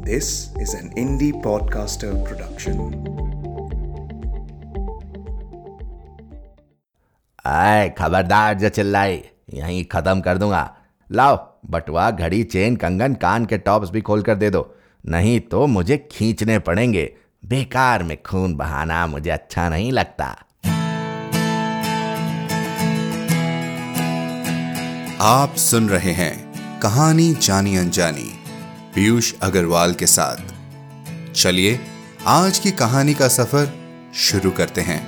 This is an indie podcaster production. आए खबरदार जो चिल्लाई। यहीं खत्म कर दूँगा। लाओ बटुआ घड़ी चेन कंगन कान के टॉप्स भी खोल कर दे दो। नहीं तो मुझे खींचने पड़ेंगे। बेकार में खून बहाना मुझे अच्छा नहीं लगता। आप सुन रहे हैं कहानी जानी अनजानी। पीयूष अग्रवाल के साथ। चलिए, आज की कहानी का सफ़र शुरू करते हैं।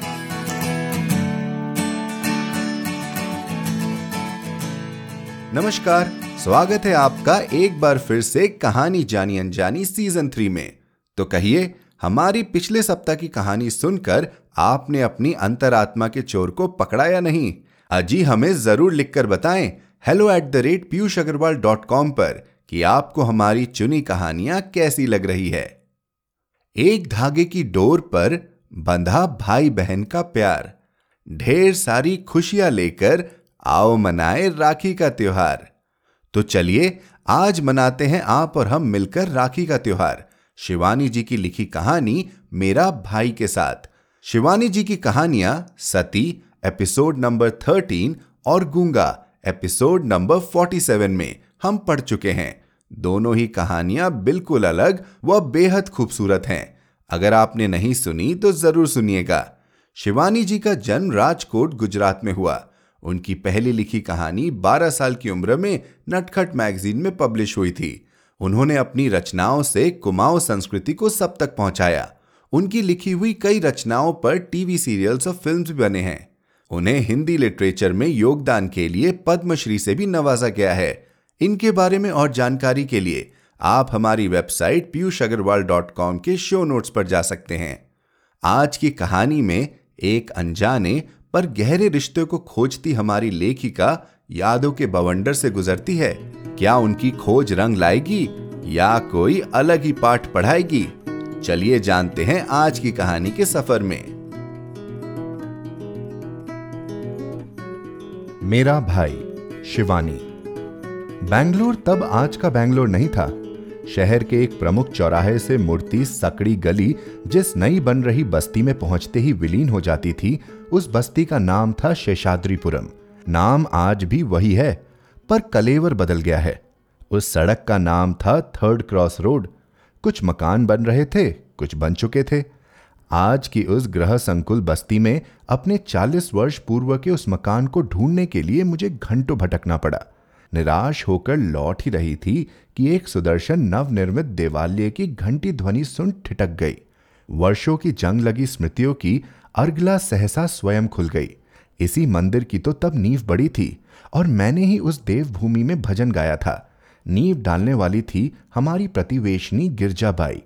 नमस्कार, स्वागत है आपका एक बार फिर से कहानी जानी अनजानी सीज़न थ्री में। तो कहिए, हमारी पिछले सप्ताह की कहानी सुनकर आपने अपनी अंतरात्मा के चोर को पकड़ा या नहीं अजी हमें ज़रूर लिखकर बताएँ। Hello at the rate Piyush Agarwal dot com पर। कि आपको हमारी चुनी कहानियाँ कैसी लग रही है। एक धागे की डोर पर बंधा भाई बहन का प्यार, ढेर सारी खुशियाँ लेकर आओ मनाए राखी का त्योहार। तो चलिए, आज मनाते हैं आप और हम मिलकर राखी का त्योहार। शिवानी जी की लिखी कहानी मेरा भाई के साथ। शिवानी जी की कहानियाँ सती, एपिसोड नंबर थर्टीन और गूँगा, एपिसोड नंबर फोर्टी सेवन में हम पढ़ चुके हैं। दोनों ही कहानियाँ बिल्कुल अलग व बेहद खूबसूरत हैं। अगर आपने नहीं सुनी तो ज़रूर सुनिएगा। शिवानी जी का जन्म राजकोट, गुजरात में हुआ। उनकी पहली लिखी कहानी 12 साल की उम्र में नटखट मैगजीन में पब्लिश हुई थी। उन्होंने अपनी रचनाओं से कुमाऊं संस्कृति को सब तक पहुँचाया। उनकी लिखी हुई कई रचनाओं पर टीवी सीरियल्स और फिल्म्स भी बने हैं। उन्हें हिंदी लिटरेचर में योगदान के लिए पद्मश्री से भी नवाजा गया है। इनके बारे में और जानकारी के लिए आप हमारी website Piyush Agarwal dot com के शो नोट्स पर जा सकते हैं। आज की कहानी में एक अनजाने पर गहरे रिश्ते को खोजती हमारी लेखिका यादों के बवंडर से गुजरती है। क्या उनकी खोज रंग लाएगी या कोई अलग ही पाठ पढ़ाएगी? चलिए जानते हैं आज की कहानी के सफ़र में। मेरा भाई शिवानी बैंगलोर तब आज का बैंगलोर नहीं था। शहर के एक प्रमुख चौराहे से मूर्ति सकड़ी गली, जिस नई बन रही बस्ती में पहुँचते ही विलीन हो जाती थी, उस बस्ती का नाम था शेषाद्रीपुरम। नाम आज भी वही है, पर कलेवर बदल गया है। उस सड़क का नाम था थर्ड क्रॉस रोड। कुछ मकान बन रहे थे, कुछ बन चुके थे। आज की उस ग्रह संकुल बस्ती में अपने 40 वर्ष पूर्व के उस मकान को ढूँढने के लिए मुझे घंटों भटकना पड़ा। निराश होकर लौट ही रही थी कि एक सुदर्शन नवनिर्मित देवालय की घंटी ध्वनि सुन ठिटक गई। वर्षों की जंग लगी स्मृतियों की अर्गला सहसा स्वयं खुल गई। इसी मंदिर की तो तब नींव बड़ी थी और मैंने ही उस देवभूमि में भजन गाया था। नींव डालने वाली थी हमारी प्रतिवेशनी गिरजाबाई।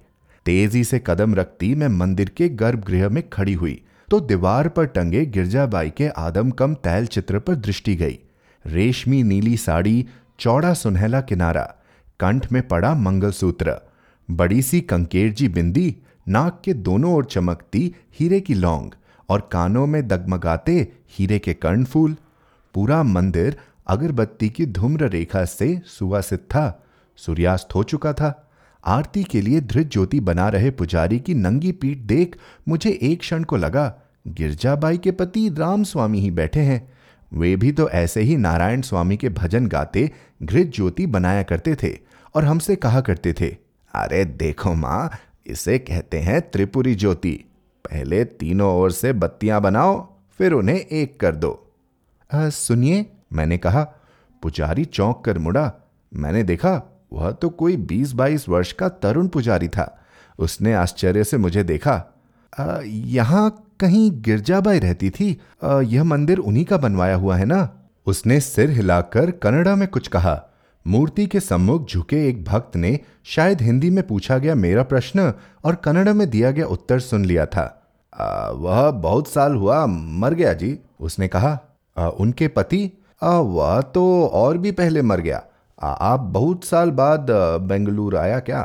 तेज़ी से कदम रखती मैं मंदिर के गर्भगृह में खड़ी हुई तो दीवार पर टंगे गिरजाबाई के आदम कम तैल चित्र पर दृष्टि गई। रेशमी नीली साड़ी, चौड़ा सुनहला किनारा, कंठ में पड़ा मंगलसूत्र। बड़ी सी कंकेर जी बिंदी, नाक के दोनों ओर चमकती हीरे की लौंग और कानों में दगमगाते हीरे के कर्णफूल पूरा मंदिर अगरबत्ती की धूम्र रेखा से सुवासित था। सूर्यास्त हो चुका था। आरती के लिए धृत ज्योति बना रहे पुजारी की नंगी पीठ देख मुझे एक क्षण को लगा, गिरजाबाई के पति राम स्वामी ही बैठे हैं। वे भी तो ऐसे ही नारायण स्वामी के भजन गाते, घृत ज्योति बनाया करते थे और हमसे कहा करते थे, अरे देखो माँ, इसे कहते हैं त्रिपुरी ज्योति। पहले तीनों ओर से बत्तियाँ बनाओ, फिर उन्हें एक कर दो। सुनिए, मैंने कहा। पुजारी चौंक कर मुड़ा। मैंने देखा, वह तो कोई बीस बाईस वर्ष का तरुण पुजारी था। उसने आश्चर्य से मुझे देखा। यहाँ कहीं गिरजाबाई रहती थी। यह मंदिर उन्हीं का बनवाया हुआ है ना? उसने सिर हिलाकर कन्नड़ा में कुछ कहा। मूर्ति के सम्मुख झुके एक भक्त ने शायद हिंदी में पूछा गया मेरा प्रश्न और कन्नड़ में दिया गया उत्तर सुन लिया था। आ, वह बहुत साल हुआ मर गया जी उसने कहा। आ, उनके पति? वह तो और भी पहले मर गया। आ, आप बहुत साल बाद बेंगलुरु आया क्या?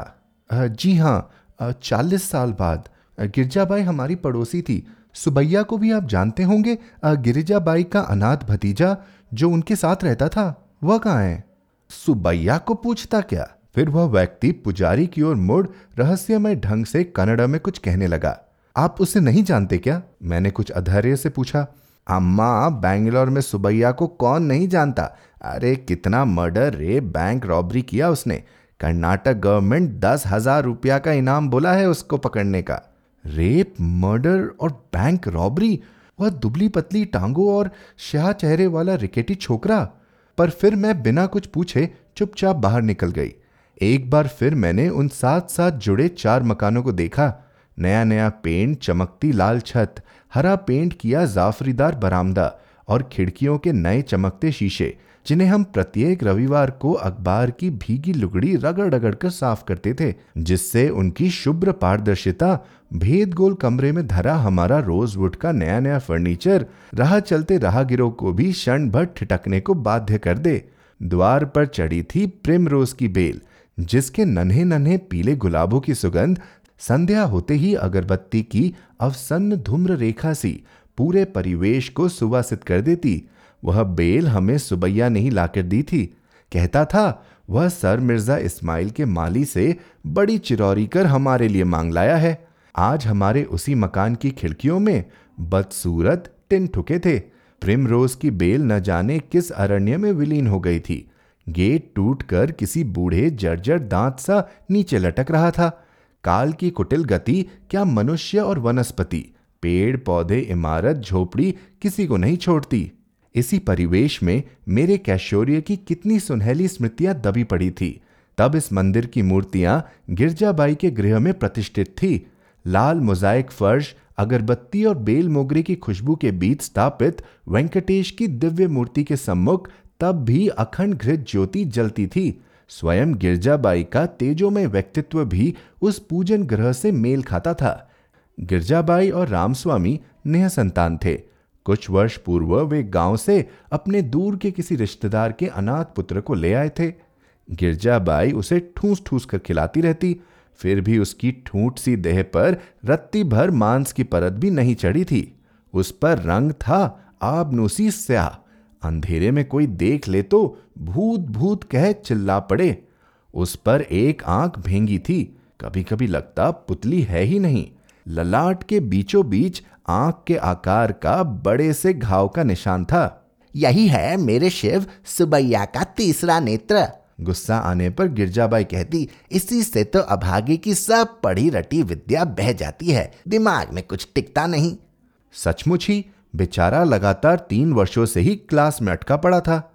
आ, जी हाँ चालीस साल बाद। गिरजाबाई हमारी पड़ोसी थी। सुबैया को भी आप जानते होंगे गिरिजाबाई का अनाथ भतीजा जो उनके साथ रहता था, वह कहाँ है? सुबैया को पूछता क्या? फिर वह व्यक्ति पुजारी की ओर मुड़ रहस्यमय ढंग से कन्नड़ में कुछ कहने लगा। आप उसे नहीं जानते क्या? मैंने कुछ अधैर्य से पूछा। अम्मा, बैंगलोर में सुबैया को कौन नहीं जानता? अरे, कितना मर्डर, रेप, बैंक रॉबरी किया उसने। कर्नाटक गवर्नमेंट दस हज़ार रुपया का इनाम बोला है उसको पकड़ने का। रेप, मर्डर और बैंक रॉबरी, वह दुबली पतली टांगों और शाह चेहरे वाला रिकेटी छोकरा। पर फिर मैं बिना कुछ पूछे चुपचाप बाहर निकल गई। एक बार फिर मैंने उन साथ साथ जुड़े चार मकानों को देखा। नया नया पेंट, चमकती लाल छत, हरा पेंट किया जाफरीदार बरामदा और खिड़कियों के नए चमकते शीशे। जिन्हें हम प्रत्येक रविवार को अखबार की भीगी लुगड़ी रगड़ रगड़ कर साफ़ करते थे, जिससे उनकी शुभ्र पारदर्शिता भेद गोल कमरे में धरा हमारा रोजवुड का नया नया फर्नीचर राह चलते राहगिरों को भी क्षण भर ठिटकने को बाध्य कर दे। द्वार पर चढ़ी थी प्रेम रोज की बेल, जिसके नन्हे नन्हे पीले गुलाबों की सुगंध संध्या होते ही अगरबत्ती की अवसन्न धूम्र रेखा सी पूरे परिवेश को सुवासित कर देती। वह बेल हमें सुबैया नहीं लाकर दी थी। कहता था, वह सर मिर्ज़ा इस्माइल के माली से बड़ी चिरौरी कर हमारे लिए मांग लाया है। आज हमारे उसी मकान की खिड़कियों में बदसूरत टिन ठुके थे। प्रिम रोज की बेल न जाने किस अरण्य में विलीन हो गई थी। गेट टूट कर किसी बूढ़े जर्जर दांत सा नीचे लटक रहा था। काल की कुटिल गति क्या मनुष्य और वनस्पति पेड़ पौधे इमारत, झोपड़ी किसी को नहीं छोड़ती। इसी परिवेश में मेरे कैशोर्य की कितनी सुनहली स्मृतियाँ दबी पड़ी थी। तब इस मंदिर की मूर्तियाँ गिरजाबाई के गृह में प्रतिष्ठित थी। लाल मोजाइक फर्श, अगरबत्ती और बेल मोगरे की खुशबू के बीच स्थापित वेंकटेश की दिव्य मूर्ति के सम्मुख तब भी अखंड घृत ज्योति जलती थी। स्वयं गिरजाबाई का तेजोमय व्यक्तित्व भी उस पूजन ग्रह से मेल खाता था। गिरजाबाई और रामस्वामी नेह संतान थे। कुछ वर्ष पूर्व वे गाँव से अपने दूर के किसी रिश्तेदार के अनाथ पुत्र को ले आए थे। गिरजाबाई उसे ठूस ठूस कर खिलाती रहती, फिर भी उसकी ठूंठ सी देह पर रत्ती भर मांस की परत भी नहीं चढ़ी थी। उस पर रंग था आबनूसी स्याह। अंधेरे में कोई देख ले तो भूत भूत कह चिल्ला पड़े। उस पर एक आँख भेंगी थी कभी कभी लगता पुतली है ही नहीं। ललाट के बीचों बीच आँख के आकार का बड़े से घाव का निशान था। यही है मेरे शिव सुबैया का तीसरा नेत्र। गुस्सा आने पर गिरजाबाई कहती, इसी से तो अभागे की सब पढ़ी रटी विद्या बह जाती है। दिमाग में कुछ टिकता नहीं। सचमुच ही बेचारा लगातार तीन वर्षों से ही क्लास में अटका पड़ा था।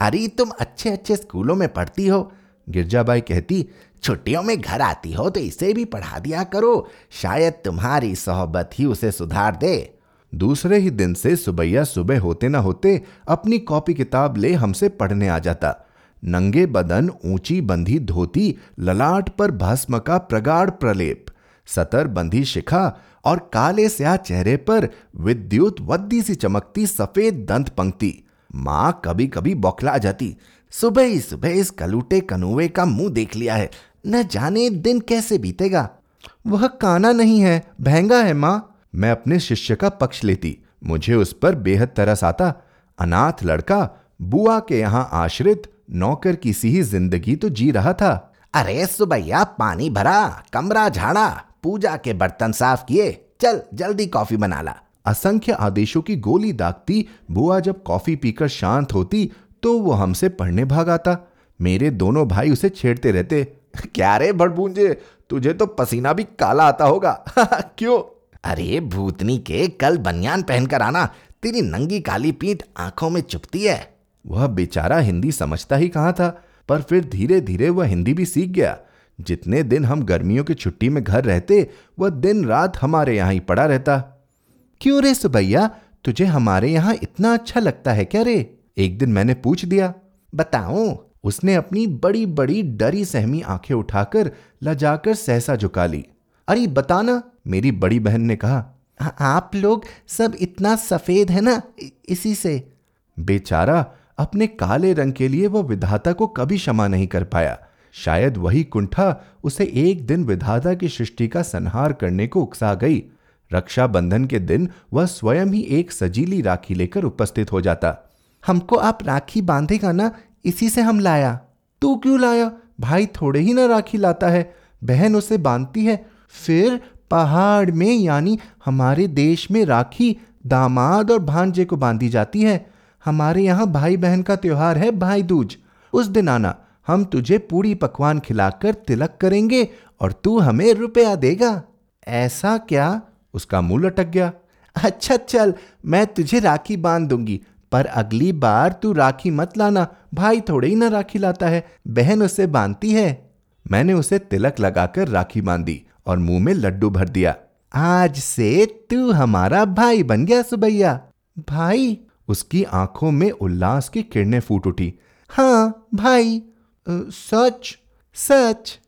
अरे, तुम अच्छे अच्छे स्कूलों में पढ़ती हो? गिरजाबाई कहती छुट्टियों में घर आती हो तो इसे भी पढ़ा दिया करो। शायद तुम्हारी सोहबत ही उसे सुधार दे। दूसरे ही दिन से सुबैया सुबह होते ना होते अपनी कॉपी किताब ले हमसे पढ़ने आ जाता। नंगे बदन ऊँची बंधी धोती, ललाट पर भस्म का प्रगाढ़ प्रलेप। सतर बंधी शिखा और काले स्या चेहरे पर विद्युत वद्दी सी चमकती सफ़ेद दंत पंक्ति। माँ कभी कभी बौखला जाती। सुबह ही सुबह इस कलूटे कनुए का मुँह देख लिया है। न जाने दिन कैसे बीतेगा। वह काना नहीं है भहंगा है माँ। मैं अपने शिष्य का पक्ष लेती, मुझे उस पर बेहद तरस आता। अनाथ लड़का, बुआ के यहाँ आश्रित, नौकर की सी ही ज़िंदगी तो जी रहा था। अरे सुबैया, पानी भरा, कमरा झाड़ा, पूजा के बर्तन साफ़ किए, चल जल्दी कॉफ़ी बना ला। असंख्य आदेशों की गोली दागती, बुआ जब कॉफ़ी पीकर शांत होती तो वो हमसे पढ़ने भाग आता। मेरे दोनों भाई उसे छेड़ते रहते। क्या रे भड़बूंजे तुझे तो पसीना भी काला आता होगा। क्यों? अरे भूतनी के कल बनियान पहनकर आना, तेरी नंगी काली पीठ आँखों में चुपती है। वह बेचारा हिंदी समझता ही कहाँ था, पर फिर धीरे धीरे वह हिंदी भी सीख गया। जितने दिन हम गर्मियों की छुट्टी में घर रहते, वह दिन रात हमारे यहाँ ही पड़ा रहता। क्यों रे सुबैया तुझे हमारे यहाँ इतना अच्छा लगता है क्या रे? एक दिन मैंने पूछ दिया, बताऊँ उसने अपनी बड़ी बड़ी डरी सहमी आँखें उठाकर लजाकर सहसा झुका ली। अरे बताना मेरी बड़ी बहन ने कहा। आप लोग सब इतना सफ़ेद है ना इसी से। बेचारा अपने काले रंग के लिए वह विधाता को कभी क्षमा नहीं कर पाया। शायद वही कुंठा उसे एक दिन विधाता की सृष्टि का संहार करने को उकसा गई। रक्षाबंधन के दिन वह स्वयं ही एक सजीली राखी लेकर उपस्थित हो जाता। हमको आप राखी बांधेगा ना इसी से हम लाया। तू क्यों लाया? भाई थोड़े ही ना राखी लाता है। बहन उसे बांधती है। फिर पहाड़ में, यानी हमारे देश में राखी, दामाद और भांजे को बांधी जाती है। हमारे यहाँ भाई बहन का त्योहार है भाई दूज उस दिन आना, हम तुझे पूरी पकवान खिलाकर तिलक करेंगे और तू हमें रुपया देगा। ऐसा क्या? उसका मुँह लटक गया। अच्छा चल, मैं तुझे राखी बाँध दूँगी। पर अगली बार तू राखी मत लाना, भाई थोड़े ही ना राखी लाता है, बहन उसे बांधती है। मैंने उसे तिलक लगाकर राखी बांधी और मुँह में लड्डू भर दिया। आज से तू हमारा भाई बन गया सुबैया। भाई, उसकी आँखों में उल्लास की किरणें फूट उठी। हाँ भाई सच सच।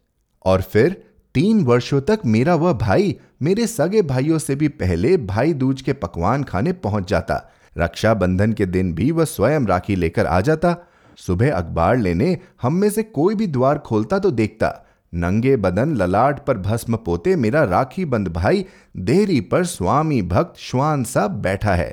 और फिर तीन वर्षों तक मेरा वह भाई मेरे सगे भाइयों से भी पहले भाई दूज के पकवान खाने पहुँच जाता। रक्षाबंधन के दिन भी वह स्वयं राखी लेकर आ जाता। सुबह अखबार लेने हम में से कोई भी द्वार खोलता तो देखता। नंगे बदन ललाट पर भस्म पोते मेरा राखी बंद भाई, देरी पर स्वामी भक्त श्वान सा बैठा है।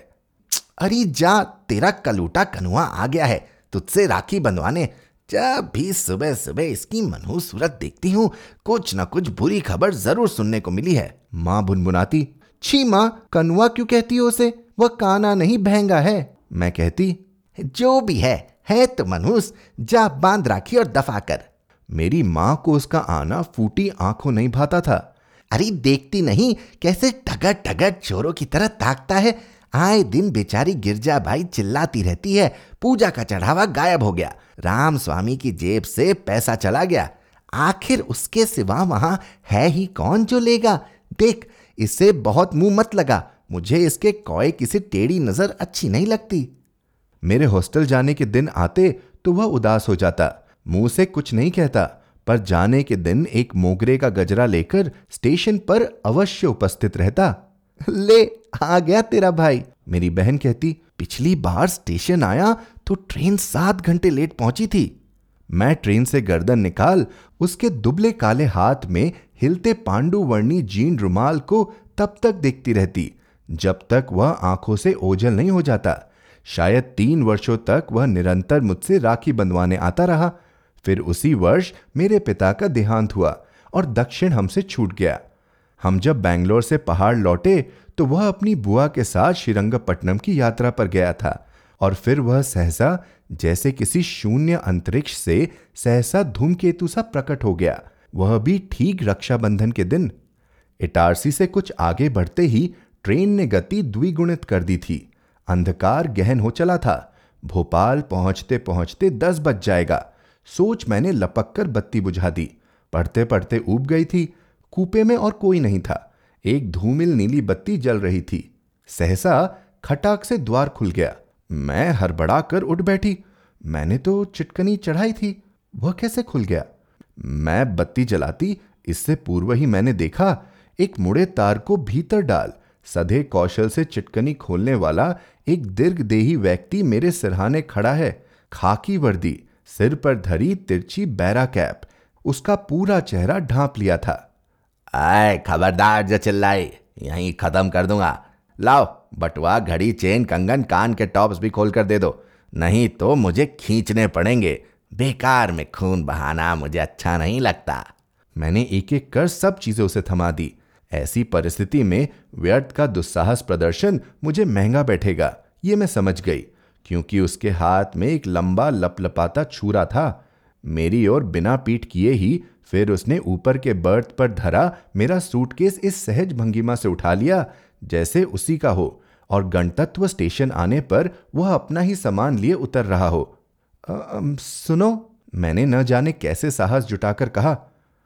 अरे जा, तेरा कलूटा कनुआ आ गया है, तुझसे राखी बंधवाने। जब भी सुबह सुबह इसकी मनहूस सूरत देखती हूँ, कुछ न कुछ बुरी खबर ज़रूर सुनने को मिली है। माँ बुनबुनाती, छी माँ, कनुआ क्यों कहती हो उसे? वह काना नहीं बहंगा है। मैं कहती, जो भी है है तो मनहूस, जा बाँध राखी और दफ़ा कर। मेरी माँ को उसका आना फूटी आँखों नहीं भाता था। अरे, देखती नहीं, कैसे टगर टगर चोरों की तरह ताकता है? आए दिन बेचारी गिरजा भाई चिल्लाती रहती है, पूजा का चढ़ावा गायब हो गया, राम स्वामी की जेब से पैसा चला गया। आखिर उसके सिवा वहाँ है ही कौन जो लेगा? देख, इससे बहुत मुँह मत लगा। मुझे इसके कॉय किसी टेढ़ी नज़र अच्छी नहीं लगती। मेरे हॉस्टल जाने के दिन आते तो वह उदास हो जाता, मुँह से कुछ नहीं कहता, पर जाने के दिन एक मोगरे का गजरा लेकर स्टेशन पर अवश्य उपस्थित रहता। ले, आ गया तेरा भाई। मेरी बहन कहती, पिछली बार स्टेशन आया तो ट्रेन सात घंटे लेट पहुँची थी। मैं ट्रेन से गर्दन निकाल, उसके दुबले काले हाथ में हिलते पांडु वर्णी जीन रुमाल को तब तक देखती रहती। जब तक वह आँखों से ओझल नहीं हो जाता। शायद तीन वर्षों तक वह निरंतर मुझसे राखी बंधवाने आता रहा। फिर उसी वर्ष मेरे पिता का देहांत हुआ और दक्षिण हमसे छूट गया। हम जब बैंगलोर से पहाड़ लौटे तो वह अपनी बुआ के साथ श्रीरंगपट्टनम की यात्रा पर गया था और फिर वह सहसा, जैसे किसी शून्य अंतरिक्ष से सहसा धूमकेतु सा प्रकट हो गया। वह भी ठीक रक्षाबंधन के दिन। इटारसी से कुछ आगे बढ़ते ही ट्रेन ने गति द्विगुणित कर दी थी। अंधकार गहन हो चला था। भोपाल पहुँचते पहुँचते दस बज जाएगा। सोच मैंने लपक कर बत्ती बुझा दी। पढ़ते पढ़ते ऊब गई थी। कूपे में और कोई नहीं था। एक धूमिल नीली बत्ती जल रही थी। सहसा खटाक से द्वार खुल गया। मैं हड़बड़ा कर उठ बैठी। मैंने तो चिटकनी चढ़ाई थी। वह कैसे खुल गया? मैं बत्ती जलाती। इससे पूर्व ही मैंने देखा, एक मुड़े तार को भीतर डाल। सधे कौशल से चिटकनी खोलने वाला एक दीर्घदेही व्यक्ति मेरे सिरहाने खड़ा है। खाकी वर्दी, सिर पर धरी तिरछी बैरा कैप, उसका पूरा चेहरा ढांप लिया था। आए, खबरदार जो चिल्लाई, यहीं खत्म कर दूँगा। लाओ, बटुआ घड़ी चेन कंगन कान के टॉप्स भी खोल कर दे दो। नहीं तो मुझे खींचने पड़ेंगे। बेकार में खून बहाना मुझे अच्छा नहीं लगता। मैंने एक एक कर सब चीज़ें उसे थमा दी। ऐसी परिस्थिति में व्यर्थ का दुस्साहस प्रदर्शन मुझे महँगा बैठेगा ये मैं समझ गई क्योंकि उसके हाथ में एक लंबा लपलपाता छुरा था। मेरी ओर बिना पीठ किए ही फिर उसने ऊपर के बर्थ पर धरा मेरा सूटकेस इस सहज भंगिमा से उठा लिया जैसे उसी का हो और गणतत्व स्टेशन आने पर वह अपना ही सामान लिए उतर रहा हो। "अ, अम, सुनो मैंने न जाने कैसे साहस जुटाकर कहा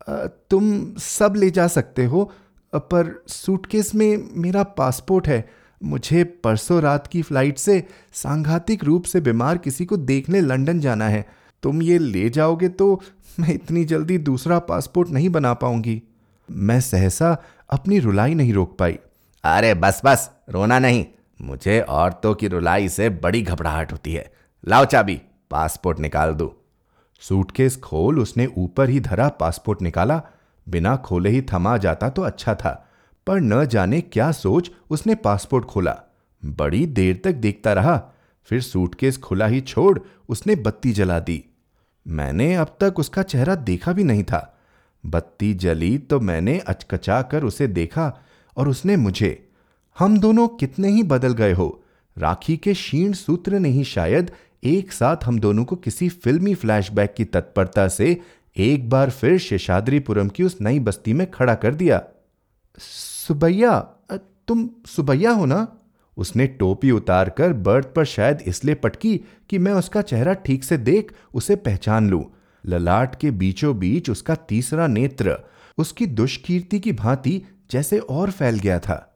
"अ, तुम सब ले जा सकते हो पर सूटकेस में मेरा पासपोर्ट है। मुझे परसों रात की फ़्लाइट से सांघातिक रूप से बीमार किसी को देखने लंदन जाना है। तुम ये ले जाओगे तो मैं इतनी जल्दी दूसरा पासपोर्ट नहीं बना पाऊँगी। मैं सहसा अपनी रुलाई नहीं रोक पाई। अरे बस बस, रोना नहीं। मुझे औरतों की रुलाई से बड़ी घबराहट होती है। लाओ चाबी पासपोर्ट निकाल दो। सूटकेस खोल, उसने ऊपर ही धरा पासपोर्ट निकाला। बिना खोले ही थमा जाता तो अच्छा था, पर न जाने क्या सोच उसने पासपोर्ट खोला। बड़ी देर तक देखता रहा, फिर सूटकेस खुला ही छोड़ उसने बत्ती जला दी। मैंने अब तक उसका चेहरा देखा भी नहीं था। बत्ती जली तो मैंने अचकचा कर उसे देखा और उसने मुझे, हम दोनों कितने ही बदल गए हो, राखी के क्षीण सूत्र ने ही शायद एक साथ हम दोनों को किसी फिल्मी फ्लैशबैक की तत्परता से एक बार फिर शेषाद्रीपुरम की उस नई बस्ती में खड़ा कर दिया। सुबैया तुम सुबैया हो ना? उसने टोपी उतारकर बर्थ पर शायद इसलिए पटकी कि मैं उसका चेहरा ठीक से देख, उसे पहचान लूँ। ललाट के बीचों बीच उसका तीसरा नेत्र, उसकी दुष्कीर्ति की भांति जैसे और फैल गया था।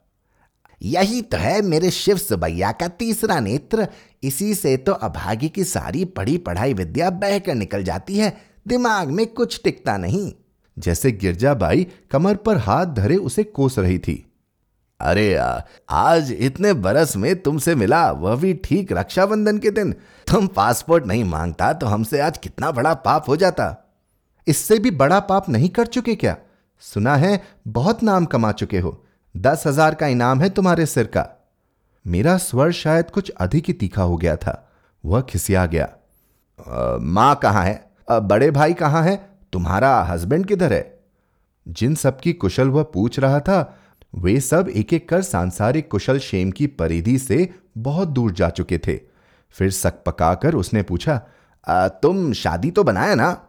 यही तो है मेरे शिव सुबैया का तीसरा नेत्र। इसी से तो अभागी की सारी पढ़ी पढ़ाई विद्या बहकर निकल जाती है। दिमाग में कुछ टिकता नहीं। जैसे गिरजाबाई कमर पर हाथ धरे उसे कोस रही थी। अरे आ, आज इतने बरस में तुमसे मिला वह भी ठीक रक्षाबंधन के दिन। तुम पासपोर्ट नहीं माँगता तो हमसे आज कितना बड़ा पाप हो जाता। इससे भी बड़ा पाप नहीं कर चुके क्या? सुना है बहुत नाम कमा चुके हो। दस हज़ार का इनाम है तुम्हारे सिर का। मेरा स्वर शायद कुछ अधिक ही तीखा हो गया था। वह खिसिया गया। माँ कहाँ है? बड़े भाई कहाँ है? तुम्हारा हस्बैंड किधर है? जिन सबकी कुशल वह पूछ रहा था वे सब एक एक कर सांसारिक कुशल शेम की परिधि से बहुत दूर जा चुके थे। फिर सक पकाकर उसने पूछा आ, तुम शादी तो बनाया ना?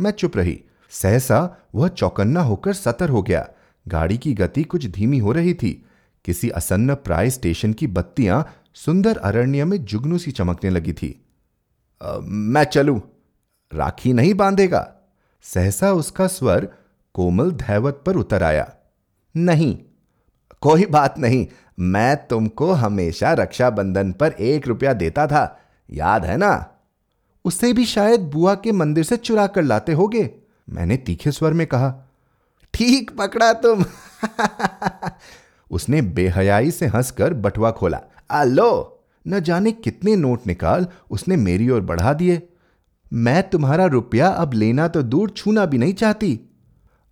मैं चुप रही। सहसा वह चौकन्ना होकर सतर हो गया। गाड़ी की गति कुछ धीमी हो रही थी। किसी असन्न प्राय स्टेशन की बत्तियाँ सुंदर अरण्य में जुगनू सी चमकने लगी थी। आ, मैं चलूँ। राखी नहीं बांधेगा। सहसा उसका स्वर कोमल धैवत पर उतर आया। नहीं, कोई बात नहीं, मैं तुमको हमेशा रक्षाबंधन पर एक रुपया देता था, याद है ना? उसे भी शायद बुआ के मंदिर से चुरा कर लाते होगे, मैंने तीखे स्वर में कहा। ठीक पकड़ा तुम। उसने बेहयाई से हंसकर बटुआ खोला। आलो न जाने कितने नोट निकाल उसने मेरी ओर बढ़ा दिए। मैं तुम्हारा रुपया अब लेना तो दूर छूना भी नहीं चाहती।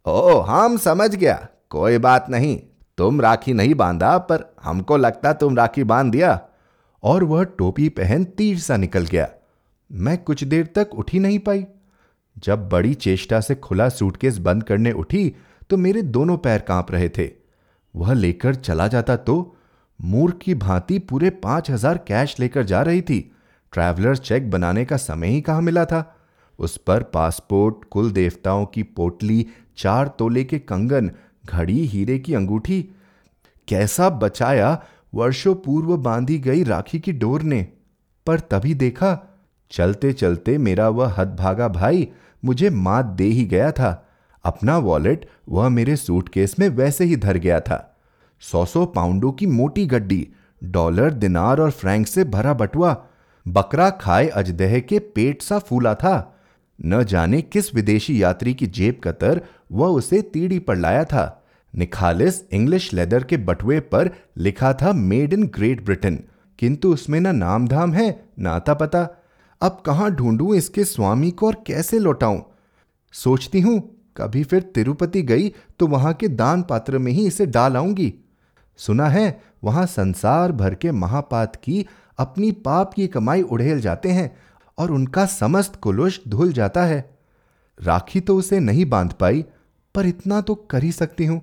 ओ हम समझ गया। कोई बात नहीं। तुम राखी नहीं बांधा, पर हमको लगता तुम राखी बाँध दिया। और वह टोपी पहन तीर सा निकल गया। मैं कुछ देर तक उठी नहीं पाई। जब बड़ी चेष्टा से खुला सूटकेस बंद करने उठी तो मेरे दोनों पैर काँप रहे थे। वह लेकर चला जाता तो मूर्ख की भांति पूरे पाँच हज़ार कैश लेकर जा रही थी। ट्रैवलर्स चेक बनाने का समय ही कहाँ मिला था? उस पर पासपोर्ट, कुल देवताओं की पोटली, चार तोले के कंगन, घड़ी, हीरे की अंगूठी। कैसा बचाया, वर्षों पूर्व बांधी गई राखी की डोर ने। पर तभी देखा चलते चलते मेरा वह हदभागा भाई मुझे मात दे ही गया था। अपना वॉलेट, वह मेरे सूटकेस में वैसे ही धर गया था। सौ सौ पाउंडों की मोटी गड्डी, डॉलर, दिनार और फ्रैंक से भरा बटुआ। बकरा खाए अजदह के पेट सा फूला था। न जाने किस विदेशी यात्री की जेब कतर वह उसे तीड़ी पर लाया था। निखालिस इंग्लिश लेदर के बटुए पर लिखा था, मेड इन ग्रेट ब्रिटेन। किंतु उसमें ना नाम धाम है, ना आता पता अब कहाँ ढूंढूं इसके स्वामी को और कैसे लौटाऊं? सोचती हूँ, कभी फिर तिरुपति गई तो वहाँ के दान पात्र में ही इसे डाल आऊँगी। सुना है, वहाँ संसार भर के महापात की अपनी पाप की कमाई उड़ेल जाते हैं और उनका समस्त कुलुष धुल जाता है। राखी तो उसे नहीं बाँध पाई, पर इतना तो कर ही सकती हूँ।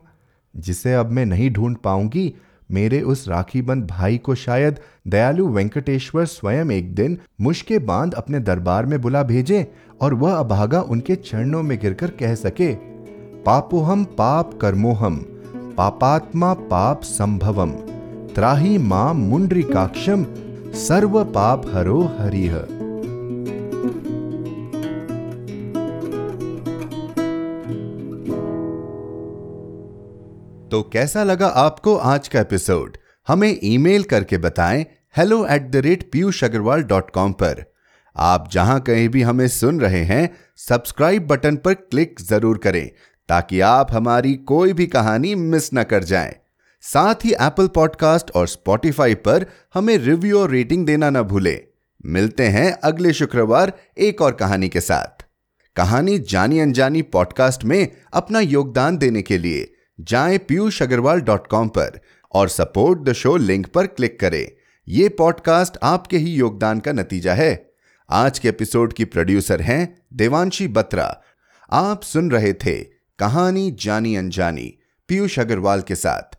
जिसे अब मैं नहीं ढूंढ पाऊँगी, मेरे उस राखीबंद भाई को शायद दयालु वेंकटेश्वर स्वयं एक दिन मुश्के बाँध अपने दरबार में बुला भेजे और वह अभागा उनके चरणों में गिरकर कह सके, पापोहम पाप कर्मोहम, पापात्मा पाप संभवम, त्राही माँ मुंड्रिकाक्षम सर्व पाप हरो हरिह तो कैसा लगा आपको आज का एपिसोड? हमें ईमेल करके बताएँ hello at the rate Piyush Agarwal dot com पर। आप जहाँ कहीं भी हमें सुन रहे हैं सब्सक्राइब बटन पर क्लिक ज़रूर करें, ताकि आप हमारी कोई भी कहानी मिस न कर जाएँ। साथ ही एप्पल पॉडकास्ट और स्पॉटिफाई पर हमें रिव्यू और रेटिंग देना न भूलें। मिलते हैं अगले शुक्रवार एक और कहानी के साथ। कहानी जानी अनजानी पॉडकास्ट में अपना योगदान देने के लिए जाए पीयूष अग्रवाल डॉट कॉम पर और सपोर्ट द शो लिंक पर क्लिक करें। यह पॉडकास्ट आपके ही योगदान का नतीजा है। आज के एपिसोड की प्रोड्यूसर हैं देवांशी बत्रा। आप सुन रहे थे कहानी जानी अनजानी पीयूष अग्रवाल के साथ।